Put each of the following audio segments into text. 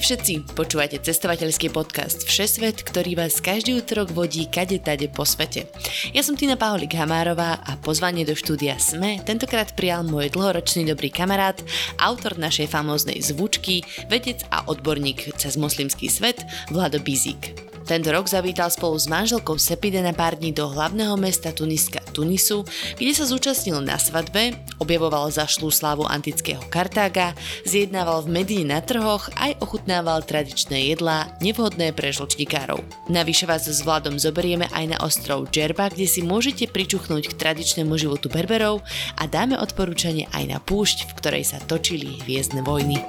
Ahojte všetci, počúvate cestovateľský podcast Všesvet, ktorý vás každý útorok vodí kade tade po svete. Ja som Tina Paholik Hamárová a pozvanie do štúdia SME tentokrát prijal môj dlhoročný dobrý kamarát, autor našej famóznej zvučky, vedec a odborník cez moslimský svet Vlado Bizík. Tento rok zavítal spolu s manželkou Sepide na pár dní do hlavného mesta Tuniska Tunisu, kde sa zúčastnil na svadbe, objavoval zašlú slávu antického Kartága, zjednával v Medine na trhoch, aj ochutnával tradičné jedlá, nevhodné pre žlčníkárov. Navyše vás s Vladom zoberieme aj na ostrov Džerba, kde si môžete pričuchnúť k tradičnému životu Berberov a dáme odporúčanie aj na púšť, v ktorej sa točili hviezdne vojny.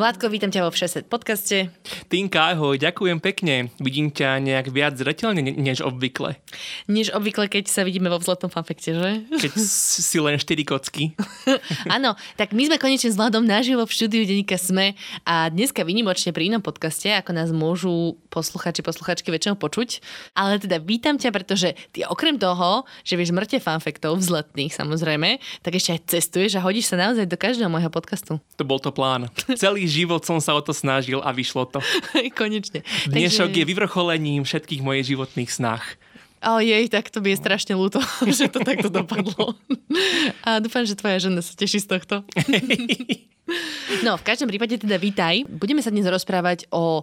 Vládko, vítam ťa vo Všeset podcaste. Tinka, ahoj, ďakujem pekne. Vidím ťa nejak viac zretelne než obvykle. Než obvykle, keď sa vidíme vo vzletnom fanfekte, že? Keď si len 4 kocky. Áno, tak my sme konečne s Vladom naživo v štúdiu Denika Sme a dneska vynimočne pri inom podcaste, ako nás môžu posluchači, posluchačky väčšinou počuť. Ale teda vítam ťa, pretože ty okrem toho, že vieš mŕte fanfektov vzletných samozrejme, tak ešte aj cestuješ a hodíš sa naozaj do každého môjho podcastu. To bol to plán. Celý život som sa o to snažil a vyšlo to. Konečne. Dnešok Takže... je vyvrcholením všetkých mojich životných snách. O jej, tak to by je strašne ľúto, že to takto dopadlo. A dúfam, že tvoja žena sa teší z tohto. No, v každom prípade teda vítaj. Budeme sa dnes rozprávať o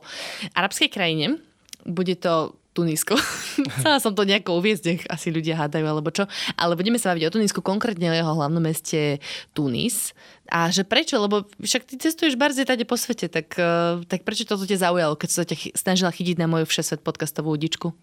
arabskej krajine. Bude to Tunisko. Chcela som to nejako uviezť, nech asi ľudia hádajú alebo čo. Ale budeme sa baviť o Tunisku, konkrétne o jeho hlavnom meste Tunis. A že prečo? Lebo však ty cestuješ barze tade po svete, tak, uh, tak prečo toto ťa zaujalo, keď sa ťa snažila chytiť na moju všesvet podcastovú udičku?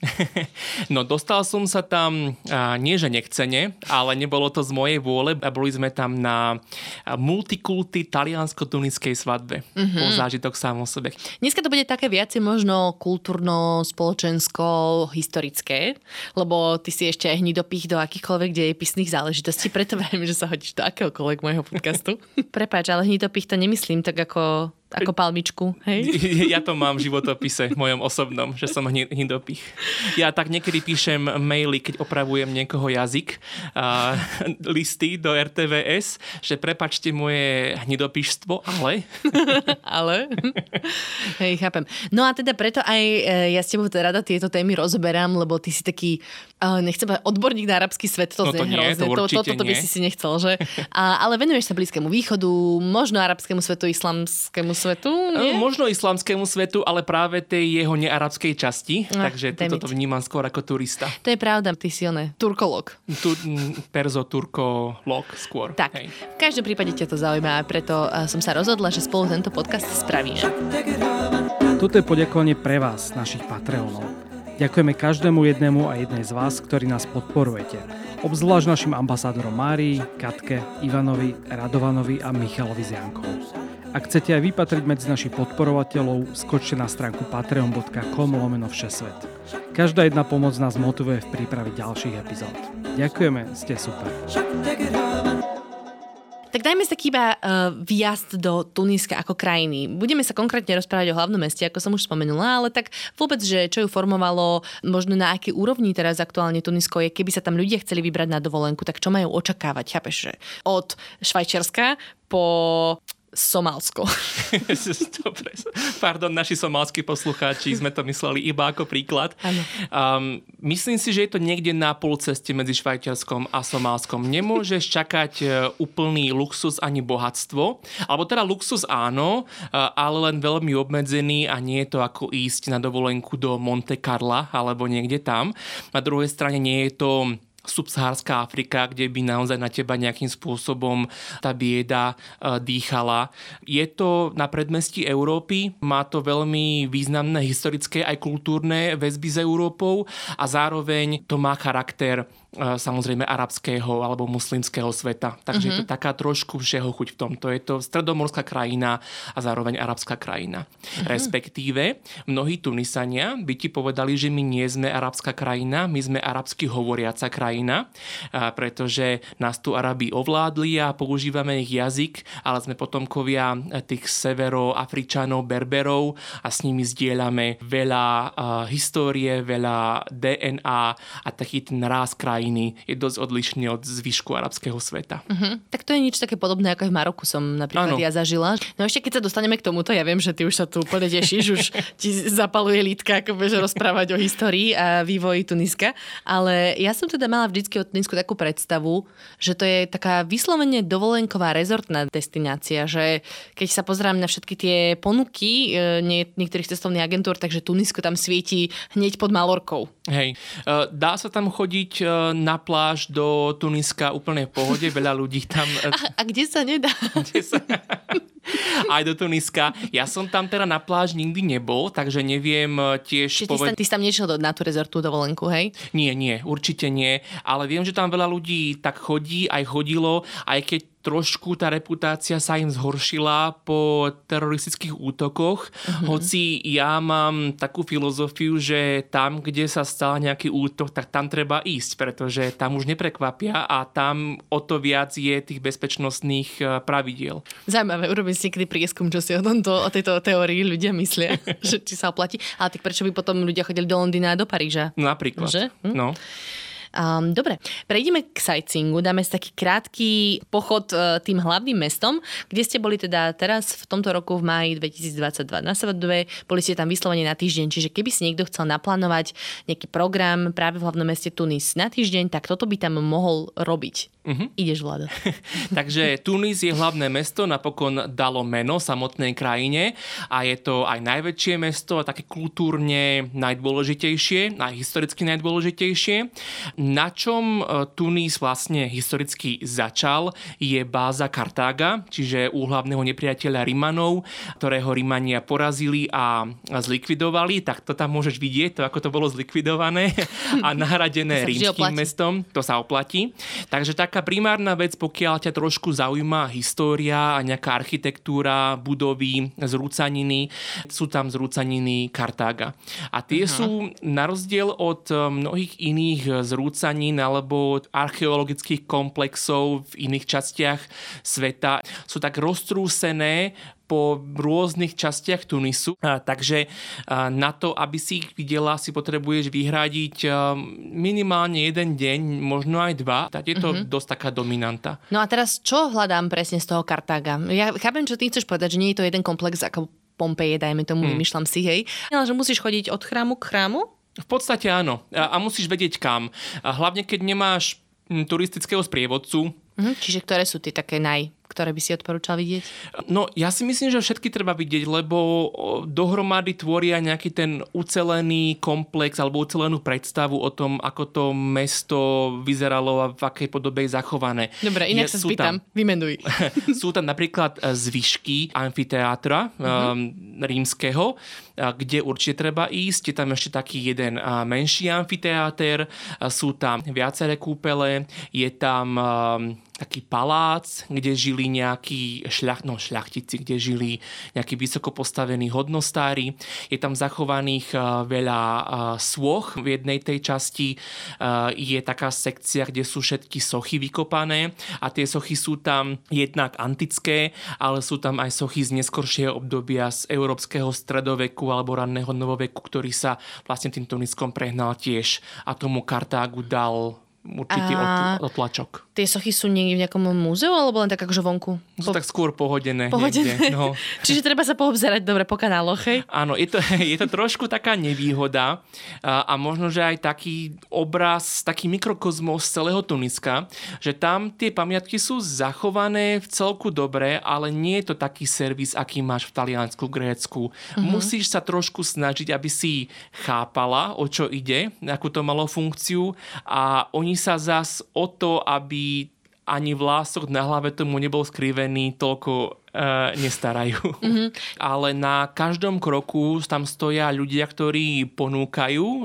no dostal som sa tam, uh, nie že nechcene, ale nebolo to z mojej vôle a boli sme tam na multikulty taliansko-tuniskej svadbe. Mm-hmm. Po zážitok sám o sebe. Dneska to bude také viacej možno kultúrno, spoločensko, historické, lebo ty si ešte aj hnidopich do akýchkoľvek dejepisných záležitostí, preto viem, že sa hodíš do akéhokoľvek môjho podcastu. Prepáč, ale hnitopich to nemyslím tak ako ako palmičku, hej? Ja to mám v životopise, v mojom osobnom, že som hnidopich. Ja tak niekedy píšem maily, keď opravujem niekoho jazyk, a listy do RTVS, že prepačte moje hnidopištvo, ale... ale? Hej, chápem. No a teda preto aj e, ja s tebou rada tieto témy rozoberám, lebo ty si taký, e, nechcem povedať, odborník na arabský svet, to no to nie, hrozne. To, to, to, to by si si nechcel, že? A, ale venuješ sa Blízkému východu, možno arabskému svetu, islamskému svetu? Nie? Možno islamskému svetu, ale práve tej jeho nearabskej časti. No, takže toto to vnímam skôr ako turista. To je pravda, ty si oné, turkolog. Tu, perzo, turkolog skôr. Tak, Hej. v každom prípade ťa to zaujíma a preto som sa rozhodla, že spolu tento podcast spravíme. Toto je poďakovanie pre vás, našich Patreonov. Ďakujeme každému jednému a jednej z vás, ktorí nás podporujete. Obzvlášť našim ambasádorom Márii, Katke, Ivanovi, Radovanovi a Michalovi Ziankov. Ak chcete aj vypatriť medzi našich podporovateľov, skočte na stránku patreon.com lomeno všesvet. Každá jedna pomoc nás motivuje v príprave ďalších epizód. Ďakujeme, ste super. Tak dajme sa kýba uh, výjazd do Tuniska ako krajiny. Budeme sa konkrétne rozprávať o hlavnom meste, ako som už spomenula, ale tak vôbec, že čo ju formovalo, možno na aký úrovni teraz aktuálne Tunisko je, keby sa tam ľudia chceli vybrať na dovolenku, tak čo majú očakávať, chápeš, že od Švajčiarska po Somálsko. Dobre, pardon, naši somálski poslucháči, sme to mysleli iba ako príklad. Um, myslím si, že je to niekde na pol ceste medzi Švajčiarskom a Somálskom. Nemôžeš čakať e, úplný luxus ani bohatstvo, alebo teda luxus áno, e, ale len veľmi obmedzený a nie je to ako ísť na dovolenku do Monte Carla alebo niekde tam. Na druhej strane nie je to subsahárska Afrika, kde by naozaj na teba nejakým spôsobom tá bieda e, dýchala. Je to na predmestí Európy, má to veľmi významné historické aj kultúrne väzby s Európou a zároveň to má charakter samozrejme arabského alebo muslimského sveta. Takže mm-hmm. je to mhm. taká trošku všeho chuť v tomto. Je to stredomorská krajina a zároveň arabská krajina. Mm-hmm. Respektíve mnohí Tunisania by ti povedali, že my nie sme arabská krajina, my sme arabsky hovoriaca krajina, pretože nás tu Arabi ovládli a používame ich jazyk, ale sme potomkovia tých severoafričanov, berberov a s nimi zdieľame veľa histórie, veľa DNA a taký ten ráz krajiny je dosť odlišný od zvyšku arabského sveta. Uh-huh. Tak to je nič také podobné, ako aj v Maroku som napríklad ano. ja zažila. No ešte keď sa dostaneme k tomuto, ja viem, že ty už sa tu úplne tešíš, už ti zapaluje lítka, ako budeš rozprávať o histórii a vývoji Tuniska, ale ja som teda mala vždycky o Tunisku takú predstavu, že to je taká vyslovene dovolenková rezortná destinácia, že keď sa pozerám na všetky tie ponuky e, nie, niektorých cestovných agentúr, takže Tunisko tam svieti hneď pod Malorkou. Hej, e, dá sa tam chodiť e, na pláž do Tuniska úplne v pohode, veľa ľudí tam... A, a kde sa nedá? Kde sa... Aj do Tuniska. Ja som tam teda na pláž nikdy nebol, takže neviem tiež Čiže poved... ty, ty si tam nešiel do, na tú rezortu dovolenku, hej? Nie, nie, určite nie. Ale viem, že tam veľa ľudí tak chodí, aj chodilo, aj keď trošku tá reputácia sa im zhoršila po teroristických útokoch, uh-huh. hoci ja mám takú filozofiu, že tam, kde sa stal nejaký útok, tak tam treba ísť, pretože tam už neprekvapia a tam o to viac je tých bezpečnostných e, pravidiel. Zaujímavé, urobím si niekedy prieskum, čo si o, tomto, o tejto teórii ľudia myslia, že či sa oplatí. Ale tak prečo by potom ľudia chodili do Londýna a do Paríža? Napríklad. Že? Hm? No. Um, dobre, prejdeme k sightseeingu. Dáme si taký krátky pochod uh, tým hlavným mestom, kde ste boli teda teraz v tomto roku v máji 2022 na Savadove. Boli ste tam vyslovene na týždeň, čiže keby si niekto chcel naplánovať nejaký program práve v hlavnom meste Tunis na týždeň, tak toto by tam mohol robiť. Uh-huh. Ideš, Vlado. Takže Tunis je hlavné mesto, napokon dalo meno samotnej krajine a je to aj najväčšie mesto a také kultúrne najdôležitejšie, aj historicky najdôležitejšie. Na čom e, Tunis vlastne historicky začal je báza Kartága, čiže u hlavného nepriateľa Rimanov, ktorého Rimania porazili a zlikvidovali, tak to tam môžeš vidieť, to ako to bolo zlikvidované a nahradené rímským mestom, to sa oplatí. Takže tak taká primárna vec, pokiaľ ťa trošku zaujíma história a nejaká architektúra, budovy, zrúcaniny, sú tam zrúcaniny Kartága. A tie uh-huh. sú na rozdiel od eh, mnohých iných zrúcanín alebo archeologických komplexov v iných častiach sveta, sú tak roztrúsené po rôznych častiach Tunisu. Takže na to, aby si ich videla, si potrebuješ vyhradiť minimálne jeden deň, možno aj dva. Tak je to mm-hmm. dosť taká dominanta. No a teraz čo hľadám presne z toho Kartága? Ja chápem, čo ty chceš povedať, že nie je to jeden komplex ako Pompeje, dajme tomu, hmm. vymýšľam si, hej. Ale že musíš chodiť od chrámu k chrámu? V podstate áno. A, a musíš vedieť kam. A hlavne, keď nemáš turistického sprievodcu. Mhm, čiže ktoré sú tie také naj ktoré by si odporúčal vidieť? No, ja si myslím, že všetky treba vidieť, lebo dohromady tvoria nejaký ten ucelený komplex alebo ucelenú predstavu o tom, ako to mesto vyzeralo a v akej podobe je zachované. Dobre, inak je, sa spýtam, tam, vymenuj. sú tam napríklad e, zvyšky amfiteátra uh-huh. um, rímskeho, kde určite treba ísť. Je tam ešte taký jeden menší amfiteáter, sú tam viaceré kúpele, je tam um, taký palác, kde žili nejakí šľach, no, šľachtici, kde žili nejakí vysoko postavení hodnostári. Je tam zachovaných uh, veľa uh, sôch. V jednej tej časti uh, je taká sekcia, kde sú všetky sochy vykopané a tie sochy sú tam jednak antické, ale sú tam aj sochy z neskoršieho obdobia z európskeho stredoveku alebo ranného novoveku, ktorý sa vlastne tým Tuniskom prehnal tiež a tomu Kartágu dal určitý a... otlačok. Tie sochy sú niekde v nejakom múzeu alebo len tak akože vonku? Sú po... tak skôr pohodené. Pohodené. Niekde, no. Čiže treba sa poobzerať dobre po kanáloch, hej? Áno, je to, je to trošku taká nevýhoda a, a možno, že aj taký obraz, taký mikrokozmos celého Tuniska, že tam tie pamiatky sú zachované v celku dobre, ale nie je to taký servis, aký máš v Taliansku, Grécku. Mm-hmm. Musíš sa trošku snažiť, aby si chápala, o čo ide, akú to malo funkciu a oni sa zas o to, aby ani vlások na hlave tomu nebol skrivený toľko nestarajú. Mm-hmm. Ale na každom kroku tam stoja ľudia, ktorí ponúkajú uh,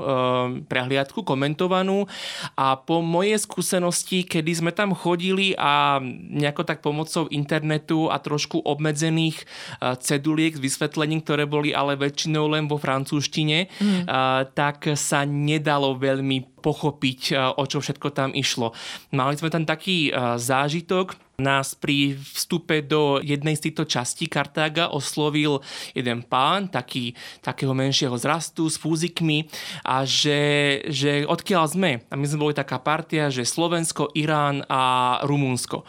prehliadku komentovanú a po mojej skúsenosti, kedy sme tam chodili a nejako tak pomocou internetu a trošku obmedzených uh, ceduliek s vysvetlením, ktoré boli ale väčšinou len vo francúzštine, mm. uh, tak sa nedalo veľmi pochopiť, o čo všetko tam išlo. Mali sme tam taký zážitok, nás pri vstupe do jednej z týchto častí Kartága oslovil jeden pán, taký, takého menšieho zrastu s fúzikmi a že, že odkiaľ sme. A my sme boli taká partia, že Slovensko, Irán a Rumunsko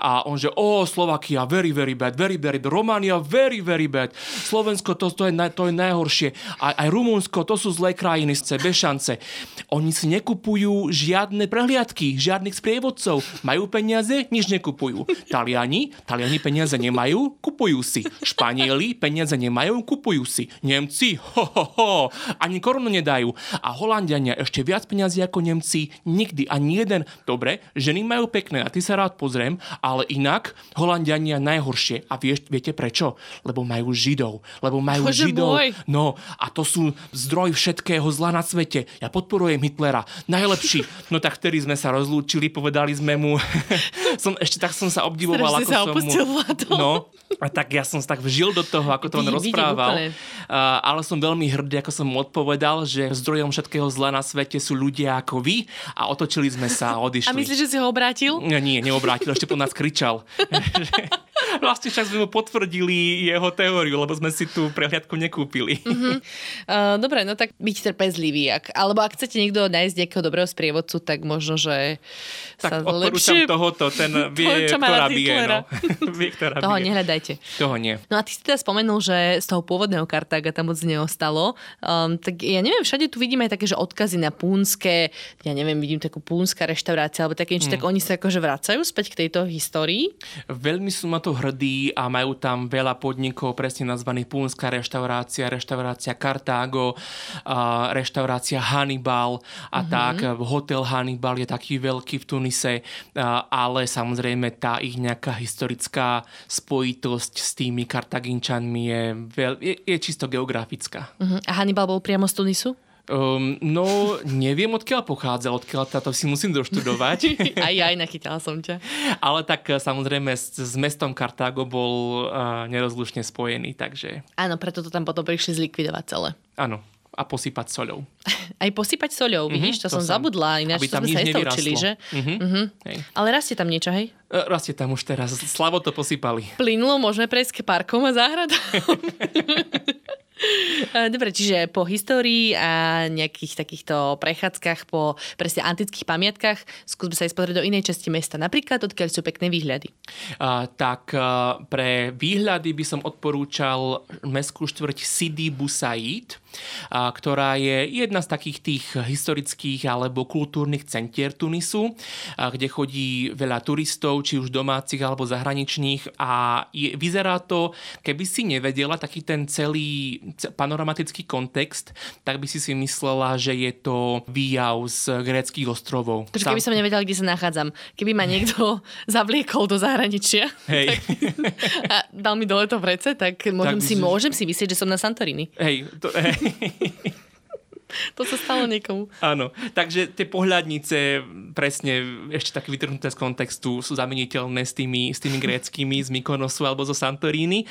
a on že, o, Slovakia, very, very bad, very, very bad, Romania, very, very bad, Slovensko, to, to, je, to je najhoršie, aj, aj Rumunsko, to sú zlé krajiny, bez šance. Oni si nekupujú žiadne prehliadky, žiadnych sprievodcov, majú peniaze, nič nekupujú. Taliani, Taliani peniaze nemajú, kupujú si. Španieli peniaze nemajú, kupujú si. Nemci, ho, ho, ho, ani korunu nedajú. A Holandiania ešte viac peniazy ako Nemci, nikdy, ani jeden. Dobre, ženy majú pekné, a ty sa rád pozriem, ale inak Holandiania najhoršie. A vieš, viete prečo? Lebo majú Židov. Lebo majú Bože Židov. Môj. No a to sú zdroj všetkého zla na svete. Ja podporujem Hitlera. Najlepší. No tak vtedy sme sa rozlúčili, povedali sme mu... som, ešte tak som sa obdivoval, ako sa som mu... No, a tak ja som sa tak vžil do toho, ako to on rozprával. Uh, ale som veľmi hrdý, ako som mu odpovedal, že zdrojom všetkého zla na svete sú ľudia ako vy a otočili sme sa a odišli. A myslíš, že si ho obrátil? Nie, neobrátil. Ešte po nás kričal. vlastne však sme mu potvrdili jeho teóriu, lebo sme si tú prehliadku nekúpili. Uh-huh. Uh, dobre, no tak byť trpezlivý. Ak, alebo ak chcete niekto nájsť nejakého dobrého sprievodcu, tak možno, že tak sa lepšie... tohoto, ten vie, to, ktorá bije. No. vie, Toho bije. nehľadajte. Toho nie. No a ty si teda spomenul, že z toho pôvodného Kartága tam moc neostalo. Um, tak ja neviem, všade tu vidíme aj také, že odkazy na púnske, ja neviem, vidím takú púnska reštaurácia, alebo také niečo, mm. tak oni sa akože vracajú späť k tejto histórii? Veľmi sú ma to hrdí a majú tam veľa podnikov presne nazvaných Púnska reštaurácia, reštaurácia Kartágo, reštaurácia Hannibal a mm-hmm. tak. Hotel Hannibal je taký veľký v Tunise, ale samozrejme tá ich nejaká historická spojitosť s tými Kartaginčanmi je, veľ, je, je čisto geografická. Uh-huh. A Hannibal bol priamo z Tunisu? Um, no, neviem, odkiaľ pochádza, odkiaľ táto si musím doštudovať. aj, aj, nachytala som ťa. Ale tak eh, samozrejme s, s mestom Kartágo bol uh, nerozlučne spojený, takže... Áno, preto to tam potom prišli zlikvidovať celé. Áno, a posypať soľou. Aj posypať soľou, mm-hmm, vidíš, to, to som zabudla, ináč to sme sa učili, že? Mm-hmm. Mm-hmm. Hej. Ale rastie tam niečo, hej? Uh, rastie tam už teraz, slavo to posypali. Plynulo, môžeme prejsť k parkom a záhradám. Dobre, čiže po histórii a nejakých takýchto prechádzkach po presne antických pamiatkách skúsme sa ísť pozrieť do inej časti mesta, napríklad odkiaľ sú pekné výhľady. Uh, tak uh, pre výhľady by som odporúčal mestskú štvrť Sidi Busaid, uh, ktorá je jedna z takých tých historických alebo kultúrnych centier Tunisu, uh, kde chodí veľa turistov, či už domácich alebo zahraničných a je, vyzerá to, keby si nevedela taký ten celý panoramatický kontext, tak by si si myslela, že je to výjav z gréckých ostrovov. Takže keby som nevedela, kde sa nachádzam, keby ma niekto zavliekol do zahraničia Hej. Tak, a dal mi dole to vrece, tak môžem, tak, si, môžem si myslieť, že som na Santorini. Hej, to, hej. To sa stalo niekomu. Áno, takže tie pohľadnice presne ešte také vytrhnuté z kontextu sú zameniteľné s tými, s tými gréckými z Mykonosu alebo zo Santorini,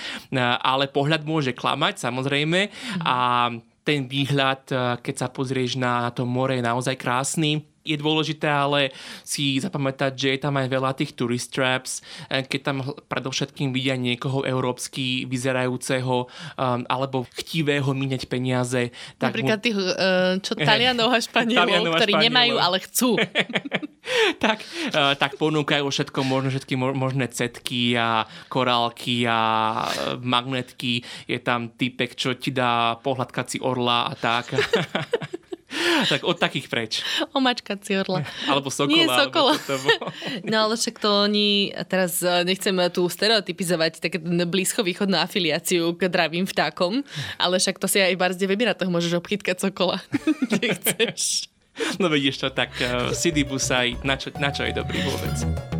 ale pohľad môže klamať samozrejme. A ten výhľad, keď sa pozrieš na to more, je naozaj krásny je dôležité ale si zapamätať, že je tam aj veľa tých tourist traps, eh, keď tam predovšetkým vidia niekoho európsky vyzerajúceho um, alebo chtivého míňať peniaze. Tak Napríklad mu... tých, uh, čo Talianov a Španielov, ktorí Španielov. nemajú, ale chcú. tak, uh, tak ponúkajú všetko možné, všetky možné cetky a korálky a magnetky. Je tam typek, čo ti dá pohľadkací orla a tak. tak od takých preč. Omačkací orla. Alebo sokola. Nie sokola. no ale však to oni, teraz e, nechcem tu stereotypizovať také blízko-východnú afiliáciu k dravým vtákom, ale však to si aj v barzde toho môžeš obchytkať sokola, chceš. No vidíš to, tak uh, Sidi Busaj, na čo, na čo je dobrý vôbec?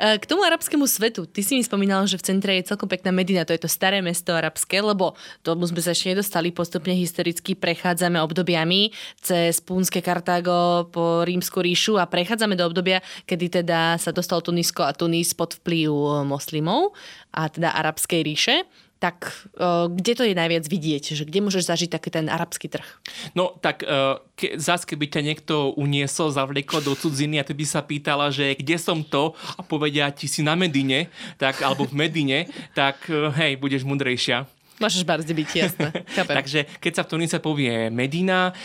K tomu arabskému svetu, ty si mi spomínal, že v centre je celkom pekná Medina, to je to staré mesto arabské, lebo tomu sme sa ešte nedostali, postupne historicky prechádzame obdobiami cez Púnske Kartágo po Rímsku ríšu a prechádzame do obdobia, kedy teda sa dostal Tunisko a Tunis pod vplyv moslimov a teda arabskej ríše tak uh, kde to je najviac vidieť? Že kde môžeš zažiť taký ten arabský trh? No tak uh, ke, zás keby ťa niekto uniesol, zavliekol do cudziny a ty by sa pýtala, že kde som to a povedia ti si na Medine, tak, alebo v Medine, tak uh, hej, budeš mudrejšia. Môžeš barzde byť, jasné. Takže keď sa v Tunise povie Medina,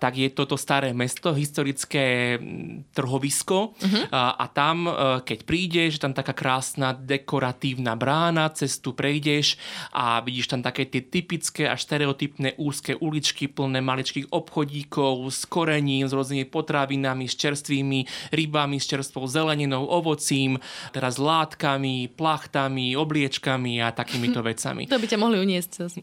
tak je toto staré mesto, historické trhovisko uh-huh. a tam, e, keď prídeš, tam taká krásna dekoratívna brána, cez tu prejdeš a vidíš tam také tie typické až stereotypné úzke uličky plné maličkých obchodíkov s korením, s rôznymi potravinami, s čerstvými rybami, s čerstvou zeleninou, ovocím, teraz látkami, plachtami, obliečkami a takýmito vecami. To by ťa mohli unieť priniesť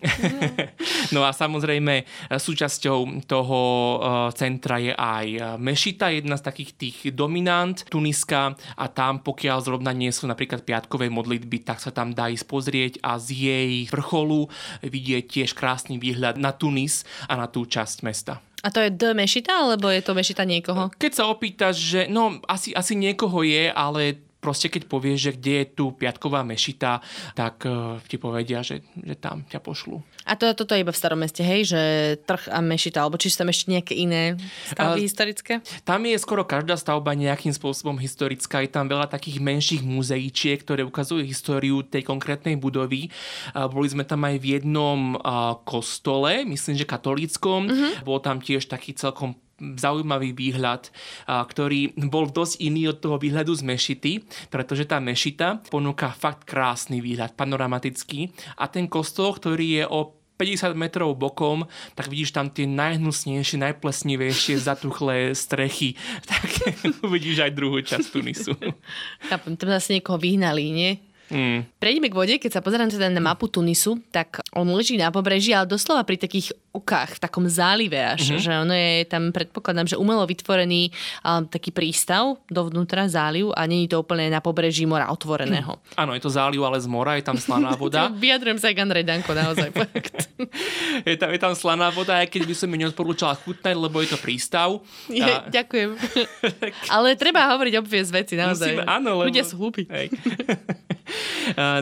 no a samozrejme súčasťou toho eh, centra je aj eh, Mešita, jedna z takých tých dominant Tuniska a tam pokiaľ zrovna nie sú napríklad piatkové modlitby, tak sa tam dá ísť pozrieť a z jej vrcholu vidieť tiež krásny výhľad na Tunis a na tú časť mesta. A to je D mešita, alebo je to mešita niekoho? Keď sa opýtaš, že no asi, asi niekoho je, ale proste keď povieš, že kde je tu piatková mešita, tak uh, ti povedia, že, že tam ťa pošlu. A to, toto je iba v starom meste, hej? Že trh a mešita, alebo či sú tam ešte nejaké iné stavby uh, historické? Tam je skoro každá stavba nejakým spôsobom historická. Je tam veľa takých menších muzeíčiek, ktoré ukazujú históriu tej konkrétnej budovy. Uh, boli sme tam aj v jednom uh, kostole, myslím, že katolíckom. Uh-huh. Bol tam tiež taký celkom zaujímavý výhľad, ktorý bol dosť iný od toho výhľadu z Mešity, pretože tá Mešita ponúka fakt krásny výhľad, panoramatický a ten kostol, ktorý je o 50 metrov bokom, tak vidíš tam tie najhnusnejšie, najplesnivejšie, zatuchlé strechy. Tak uvidíš aj druhú časť Tunisu. Chápem, tam zase niekoho vyhnali, nie? Mm. Prejdeme k vode, keď sa pozerám teda na mapu Tunisu, tak on leží na pobreží, ale doslova pri takých okách, v takom zálive až, mm-hmm. že ono je tam, predpokladám, že umelo vytvorený um, taký prístav dovnútra záliv a není to úplne na pobreží mora otvoreného. Mm. Áno, je to záliv, ale z mora, je tam slaná voda. Vyjadrujem sa Andrej Danko, naozaj. je, tam, je tam slaná voda, aj keď by som mi neodporúčala chutnať, lebo je to prístav. Je, a... Ďakujem. ale treba hovoriť obviez veci, naozaj. Musíme, áno, lebo... Ľudia sú hlúpi.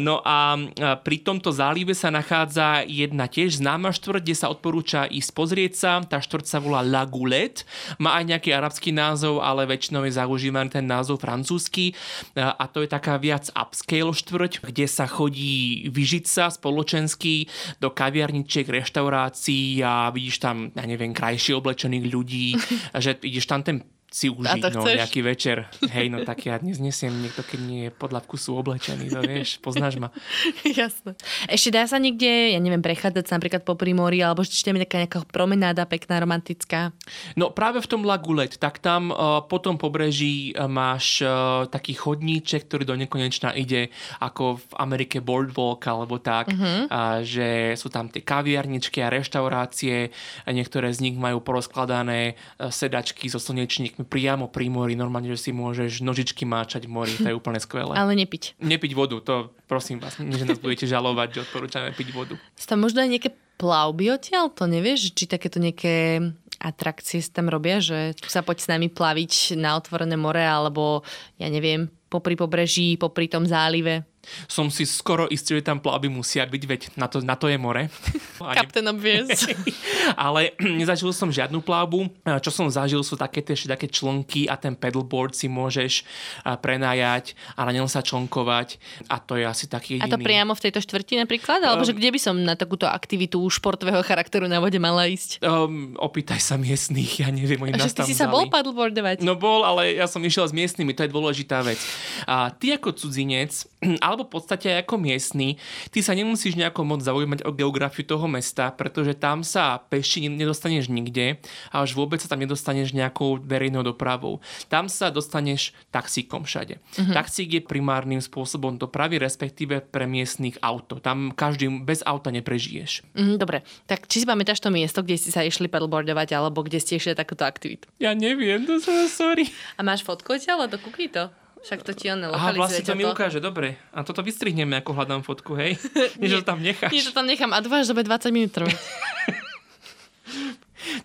No a pri tomto zálive sa nachádza jedna tiež známa štvrť, kde sa odporúča ísť pozrieť sa. Tá štvrť sa volá La Goulette. Má aj nejaký arabský názov, ale väčšinou je zaužívaný ten názov francúzsky. A to je taká viac upscale štvrť, kde sa chodí vyžiť sa spoločensky do kaviarničiek, reštaurácií a vidíš tam, ja neviem, krajšie oblečených ľudí, že ideš tam ten si užiť no, nejaký večer. Hej, no tak ja dnes nesiem niekto, keď nie je podľa vkusu oblečený, to vieš, poznáš ma. Jasné. Ešte dá sa niekde, ja neviem, prechádzať sa napríklad po primori, alebo ešte tam je nejaká, nejaká promenáda pekná, romantická? No práve v tom Lagulet, tak tam uh, po tom pobreží uh, máš uh, taký chodníček, ktorý do nekonečna ide ako v Amerike Boardwalk alebo tak, uh-huh. uh, že sú tam tie kaviarničky a reštaurácie, a niektoré z nich majú porozkladané uh, sedačky so slnečníkmi priamo pri mori, normálne, že si môžeš nožičky máčať v mori, to je úplne skvelé. Ale nepiť. Nepiť vodu, to prosím vás, nie, že nás budete žalovať, že odporúčame piť vodu. Tam možno aj nejaké plavby odtiaľ, to nevieš, či takéto nejaké atrakcie tam robia, že sa poď s nami plaviť na otvorené more, alebo ja neviem, popri pobreží, popri tom zálive som si skoro istý, že tam plavby musia byť, veď na to, na to je more. Captain Obvious. Ale nezažil som žiadnu plavbu. Čo som zažil sú také tie také člnky a ten pedalboard si môžeš prenajať a na ňom sa člnkovať a to je asi taký jediný. A to priamo v tejto štvrti napríklad? Alebo um, že kde by som na takúto aktivitu športového charakteru na vode mala ísť? Um, opýtaj sa miestných, ja neviem, oni nás tam ty si sa bol paddleboardovať? No bol, ale ja som išiel s miestnymi, to je dôležitá vec. A ty ako cudzinec, alebo v podstate aj ako miestny, ty sa nemusíš nejako moc zaujímať o geografiu toho mesta, pretože tam sa peši nedostaneš nikde a až vôbec sa tam nedostaneš nejakou verejnou dopravou. Tam sa dostaneš taxíkom všade. Uh-huh. Taxík je primárnym spôsobom dopravy, respektíve pre miestnych auto. Tam každý bez auta neprežiješ. Uh-huh, dobre, tak či si pamätáš to miesto, kde si sa išli pedalboardovať alebo kde ste išli takúto aktivitu? Ja neviem, to som sorry. A máš fotku odtiaľ? To kúkni to. Však to ti on Aha, vlastne to, mi ukáže, dobre. A toto vystrihneme, ako hľadám fotku, hej? Nie, že to tam necháš. Nie, to tam nechám. A dúfam, že to bude 20 minút trvať.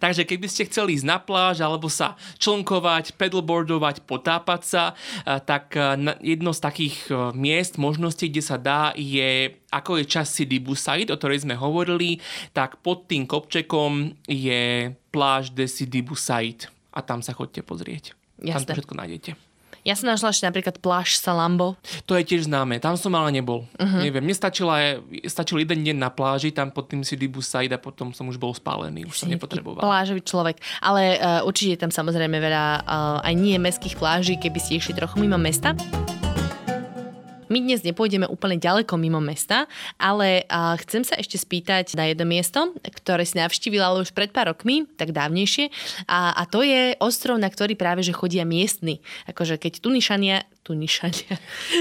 Takže keby ste chceli ísť na pláž alebo sa člnkovať, pedalboardovať, potápať sa, eh, tak eh, jedno z takých eh, miest, možností, kde sa dá, je ako je čas Sidi Busaid, o ktorej sme hovorili, tak pod tým kopčekom je pláž de Sidi Busaid a tam sa chodte pozrieť. Jasne. Tam to všetko nájdete. Ja som našla ešte napríklad pláž Salambo. To je tiež známe, tam som ale nebol. Uh-huh. Neviem, mne stačila, stačil jeden deň na pláži, tam pod tým Sidi Busaid a potom som už bol spálený, už som nepotreboval. Plážový človek, ale uh, určite je tam samozrejme veľa uh, aj nie mestských pláží, keby ste išli trochu mimo mesta. My dnes nepôjdeme úplne ďaleko mimo mesta, ale chcem sa ešte spýtať na jedno miesto, ktoré si navštívila ale už pred pár rokmi, tak dávnejšie, a, a to je ostrov, na ktorý práve že chodia miestni. Akože keď Tunišania Tunišania.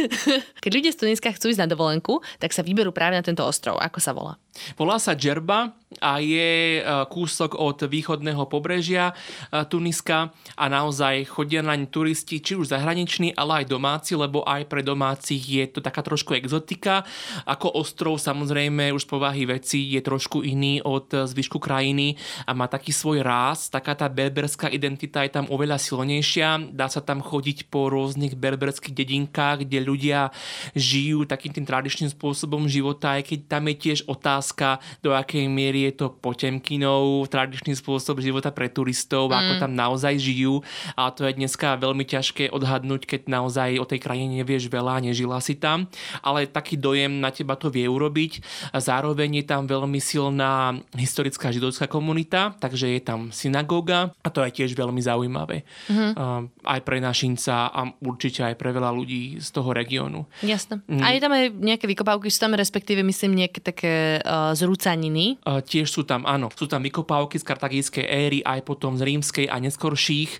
Keď ľudia z Tuniska chcú ísť na dovolenku, tak sa vyberú práve na tento ostrov. Ako sa volá? Volá sa Džerba a je e, kúsok od východného pobrežia e, Tuniska a naozaj chodia naň turisti, či už zahraniční, ale aj domáci, lebo aj pre domácich je to taká trošku exotika. Ako ostrov samozrejme už z povahy veci je trošku iný od zvyšku krajiny a má taký svoj ráz, taká tá berberská identita je tam oveľa silnejšia, dá sa tam chodiť po rôznych berberských severských dedinkách, kde ľudia žijú takým tým tradičným spôsobom života, aj keď tam je tiež otázka, do akej miery je to potemkinov, tradičný spôsob života pre turistov, mm. ako tam naozaj žijú. A to je dneska veľmi ťažké odhadnúť, keď naozaj o tej krajine nevieš veľa, nežila si tam. Ale taký dojem na teba to vie urobiť. Zároveň je tam veľmi silná historická židovská komunita, takže je tam synagóga a to je tiež veľmi zaujímavé. Mm. Aj pre našinca a určite aj pre veľa ľudí z toho regiónu. Jasné. Mm. A je tam aj nejaké vykopávky, sú tam respektíve, myslím, nejaké také uh, zrúcaniny? Uh, tiež sú tam, áno. Sú tam vykopávky z kartagijskej éry, aj potom z rímskej a neskorších.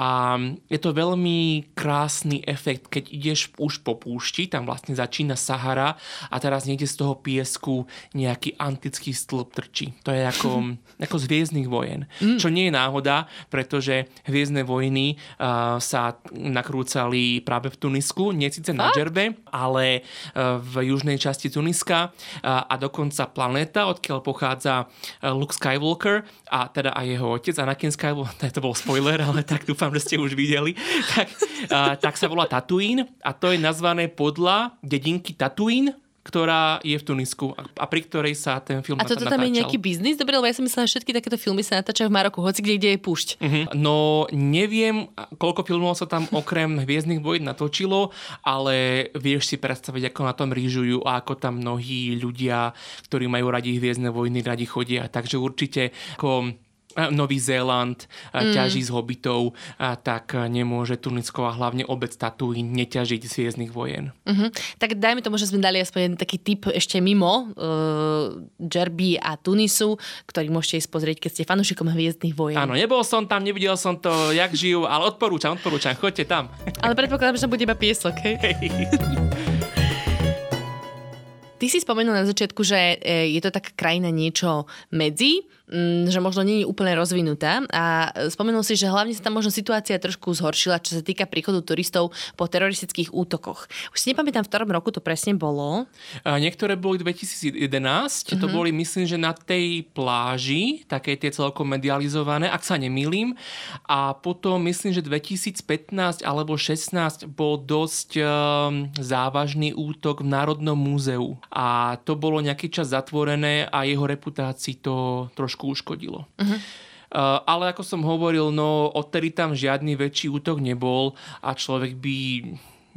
A je to veľmi krásny efekt, keď ideš už po púšti, tam vlastne začína Sahara a teraz niekde z toho piesku nejaký antický stĺp trčí. To je ako, ako z Hviezdnych vojen. Mm. Čo nie je náhoda, pretože Hviezdne vojny uh, sa nakrúcali práve práve v Tunisku, nie síce na Džerbe, ale e, v južnej časti Tuniska a dokonca planéta, odkiaľ pochádza e, Luke Skywalker a teda aj jeho otec Anakin Skywalker, to bol spoiler, ale tak dúfam, že ste už videli, tak, tak sa volá Tatooine a to je nazvané podľa dedinky Tatooine, ktorá je v Tunisku a pri ktorej sa ten film A toto tam je nejaký biznis? Dobre, lebo ja som myslela, že všetky takéto filmy sa natáčajú v Maroku, hoci kde, kde je púšť. Uh-huh. No neviem, koľko filmov sa tam okrem Hviezdnych vojen natočilo, ale vieš si predstaviť, ako na tom rýžujú a ako tam mnohí ľudia, ktorí majú radi Hviezdne vojny, radi chodia. Takže určite ako Nový Zéland mm. ťaží z hobitov, tak nemôže Tunisko a hlavne obec Tatooine neťažiť z hviezdnych vojen. Mm-hmm. Tak dajme tomu, že sme dali aspoň taký tip ešte mimo uh, Džerby a Tunisu, ktorý môžete ísť pozrieť, keď ste fanúšikom hviezdnych vojen. Áno, nebol som tam, nevidel som to, jak žijú, ale odporúčam, odporúčam, choďte tam. Ale predpokladám, že tam bude iba piesok, hej? Ty si spomenul na začiatku, že e, je to taká krajina niečo medzi, že možno nie je úplne rozvinutá a spomenul si, že hlavne sa tam možno situácia trošku zhoršila, čo sa týka príchodu turistov po teroristických útokoch. Už si nepamätám, v ktorom roku to presne bolo. A niektoré boli 2011, uh-huh. to mhm. boli myslím, že na tej pláži, také tie celkom medializované, ak sa nemýlim. A potom myslím, že 2015 alebo 16 bol dosť um, závažný útok v Národnom múzeu. A to bolo nejaký čas zatvorené a jeho reputácii to trošku trošku uškodilo. Uh-huh. Uh, ale ako som hovoril, no odtedy tam žiadny väčší útok nebol a človek by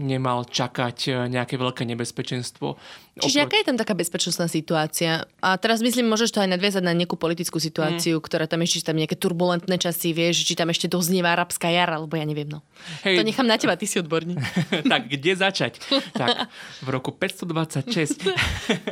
nemal čakať e, nejaké veľké nebezpečenstvo. Čiže aká je tam taká bezpečnostná situácia? A teraz myslím, môžeš to aj nadviazať na nejakú politickú situáciu, mm. ktorá tam ešte, či tam nejaké turbulentné časy, vieš, či tam ešte doznieva arabská jar, alebo ja neviem. No. Hej. To nechám na teba, ty si odborník. tak kde začať? tak v roku 526.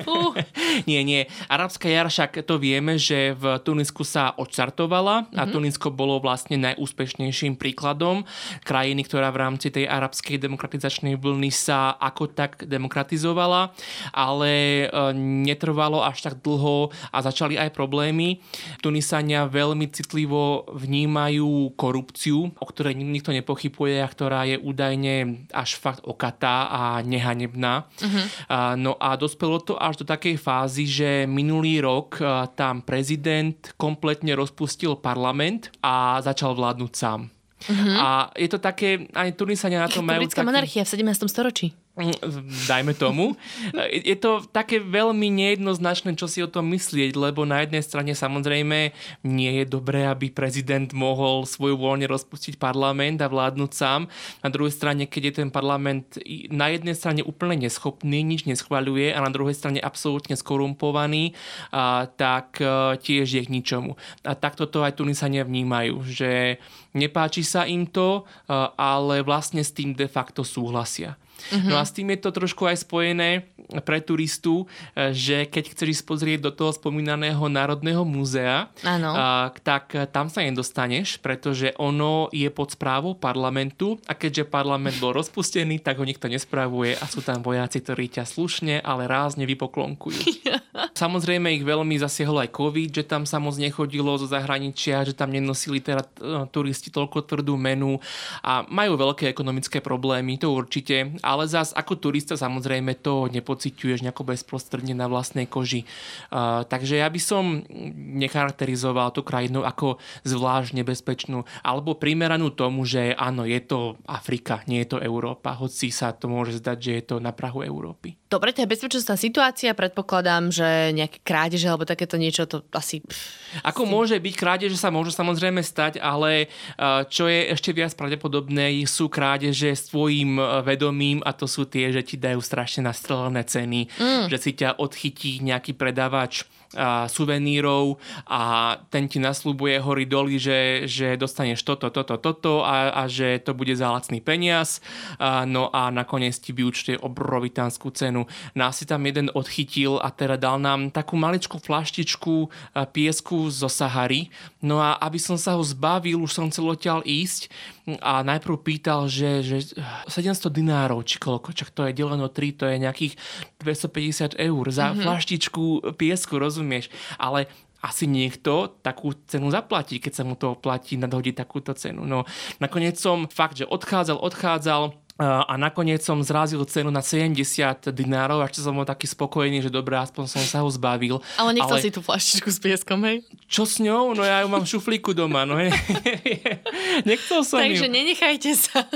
nie, nie. Arabská jar však to vieme, že v Tunisku sa odštartovala a mm-hmm. Tunisko bolo vlastne najúspešnejším príkladom krajiny, ktorá v rámci tej arabskej demokratizačnej migračnej vlny sa ako tak demokratizovala, ale netrvalo až tak dlho a začali aj problémy. Tunisania veľmi citlivo vnímajú korupciu, o ktorej nikto nepochybuje a ktorá je údajne až fakt okatá a nehanebná. Uh-huh. No a dospelo to až do takej fázy, že minulý rok tam prezident kompletne rozpustil parlament a začal vládnuť sám. Uh-huh. A je to také, aj Tunisania na to majú... Britská taký... monarchia v 17. storočí. Dajme tomu. Je to také veľmi nejednoznačné, čo si o tom myslieť, lebo na jednej strane samozrejme nie je dobré, aby prezident mohol svoju voľne rozpustiť parlament a vládnuť sám. Na druhej strane, keď je ten parlament na jednej strane úplne neschopný, nič neschvaľuje a na druhej strane absolútne skorumpovaný, a, tak e, tiež je k ničomu. A takto to aj Tunisania vnímajú, že nepáči sa im to, a, ale vlastne s tým de facto súhlasia. Uh-huh. No a s tým je to trošku aj spojené pre turistu, e, že keď chceš ísť pozrieť do toho spomínaného Národného múzea, ano. tak tam sa nedostaneš, pretože ono je pod správou parlamentu a keďže parlament bol rozpustený, tak ho nikto nespravuje a sú tam vojaci, ktorí ťa slušne, ale rázne vypoklonkujú. Samozrejme ich veľmi zasiahol aj COVID, že tam sa moc nechodilo zo zahraničia, že tam nenosili teda turisti toľko tvrdú menu a majú veľké ekonomické problémy, to určite, ale zás ako turista samozrejme to nepociťuješ nejako bezprostredne na vlastnej koži. Uh, takže ja by som necharakterizoval tú krajinu ako zvlášť nebezpečnú alebo primeranú tomu, že áno, je to Afrika, nie je to Európa, hoci sa to môže zdať, že je to na Prahu Európy. Dobre, je bezpečnostná situácia, predpokladám, že nejaké krádeže alebo takéto niečo to asi... Ako môže byť krádeže sa môžu samozrejme stať, ale čo je ešte viac pravdepodobné, sú krádeže s tvojim vedomím a to sú tie, že ti dajú strašne nastrelené ceny, mm. že si ťa odchytí nejaký predávač a, suvenírov a ten ti naslúbuje hory doly, že, že dostaneš toto, toto, toto a, a že to bude za lacný peniaz. A, no a nakoniec ti vyučtuje obrovitánskú cenu. Nás si tam jeden odchytil a teda dal nám takú maličkú flaštičku piesku zo Sahary. No a aby som sa ho zbavil, už som chcel odtiaľ ísť a najprv pýtal, že, že 700 dinárov, či koľko, čak to je deleno 3, to je nejakých 250 eur za mm-hmm. flaštičku piesku, rozumieš? Ale asi niekto takú cenu zaplatí, keď sa mu to oplatí nadhodiť takúto cenu. No nakoniec som fakt, že odchádzal, odchádzal, a nakoniec som zrazil cenu na 70 dinárov, až som bol taký spokojný, že dobré, aspoň som sa ho zbavil. Ale nechcel ale... si tú flaštičku s pieskom, hej? Čo s ňou? No ja ju mám v šuflíku doma, no hej. nechcel som Takže ju. nenechajte sa.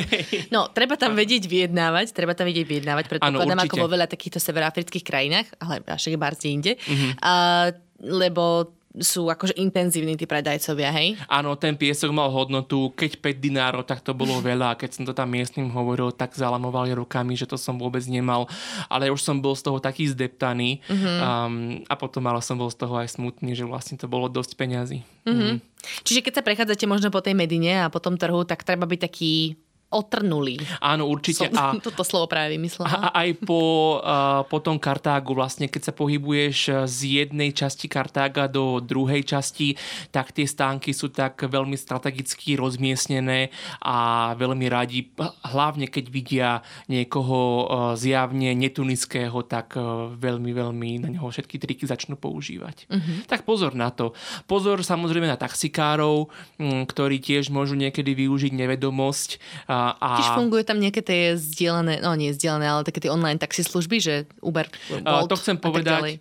no, treba tam vedieť vyjednávať, treba tam vedieť vyjednávať, predpokladám ako vo veľa takýchto severoafrických krajinách, ale až je inde. Mm-hmm. Uh, lebo sú akože intenzívni tí predajcovia, hej? Áno, ten piesok mal hodnotu, keď 5 dinárov, tak to bolo veľa a keď som to tam miestnym hovoril, tak zalamovali rukami, že to som vôbec nemal, ale už som bol z toho taký zdeptaný mm-hmm. um, a potom ale som bol z toho aj smutný, že vlastne to bolo dosť peňazí. Mm-hmm. Mm. Čiže keď sa prechádzate možno po tej Medine a po tom trhu, tak treba byť taký otrnulý. Áno, určite. Som, a, toto slovo práve vymyslela. A aj po, uh, po tom Kartágu, vlastne keď sa pohybuješ z jednej časti Kartága do druhej časti, tak tie stánky sú tak veľmi strategicky rozmiestnené a veľmi radi, hlavne keď vidia niekoho uh, zjavne netunického, tak uh, veľmi, veľmi na neho všetky triky začnú používať. Uh-huh. Tak pozor na to. Pozor samozrejme na taxikárov, ktorí tiež môžu niekedy využiť nevedomosť uh, a... Tiež fungujú tam nejaké tie zdieľané, no nie zdieľané, ale také tie online služby, že Uber, Bolt To chcem povedať,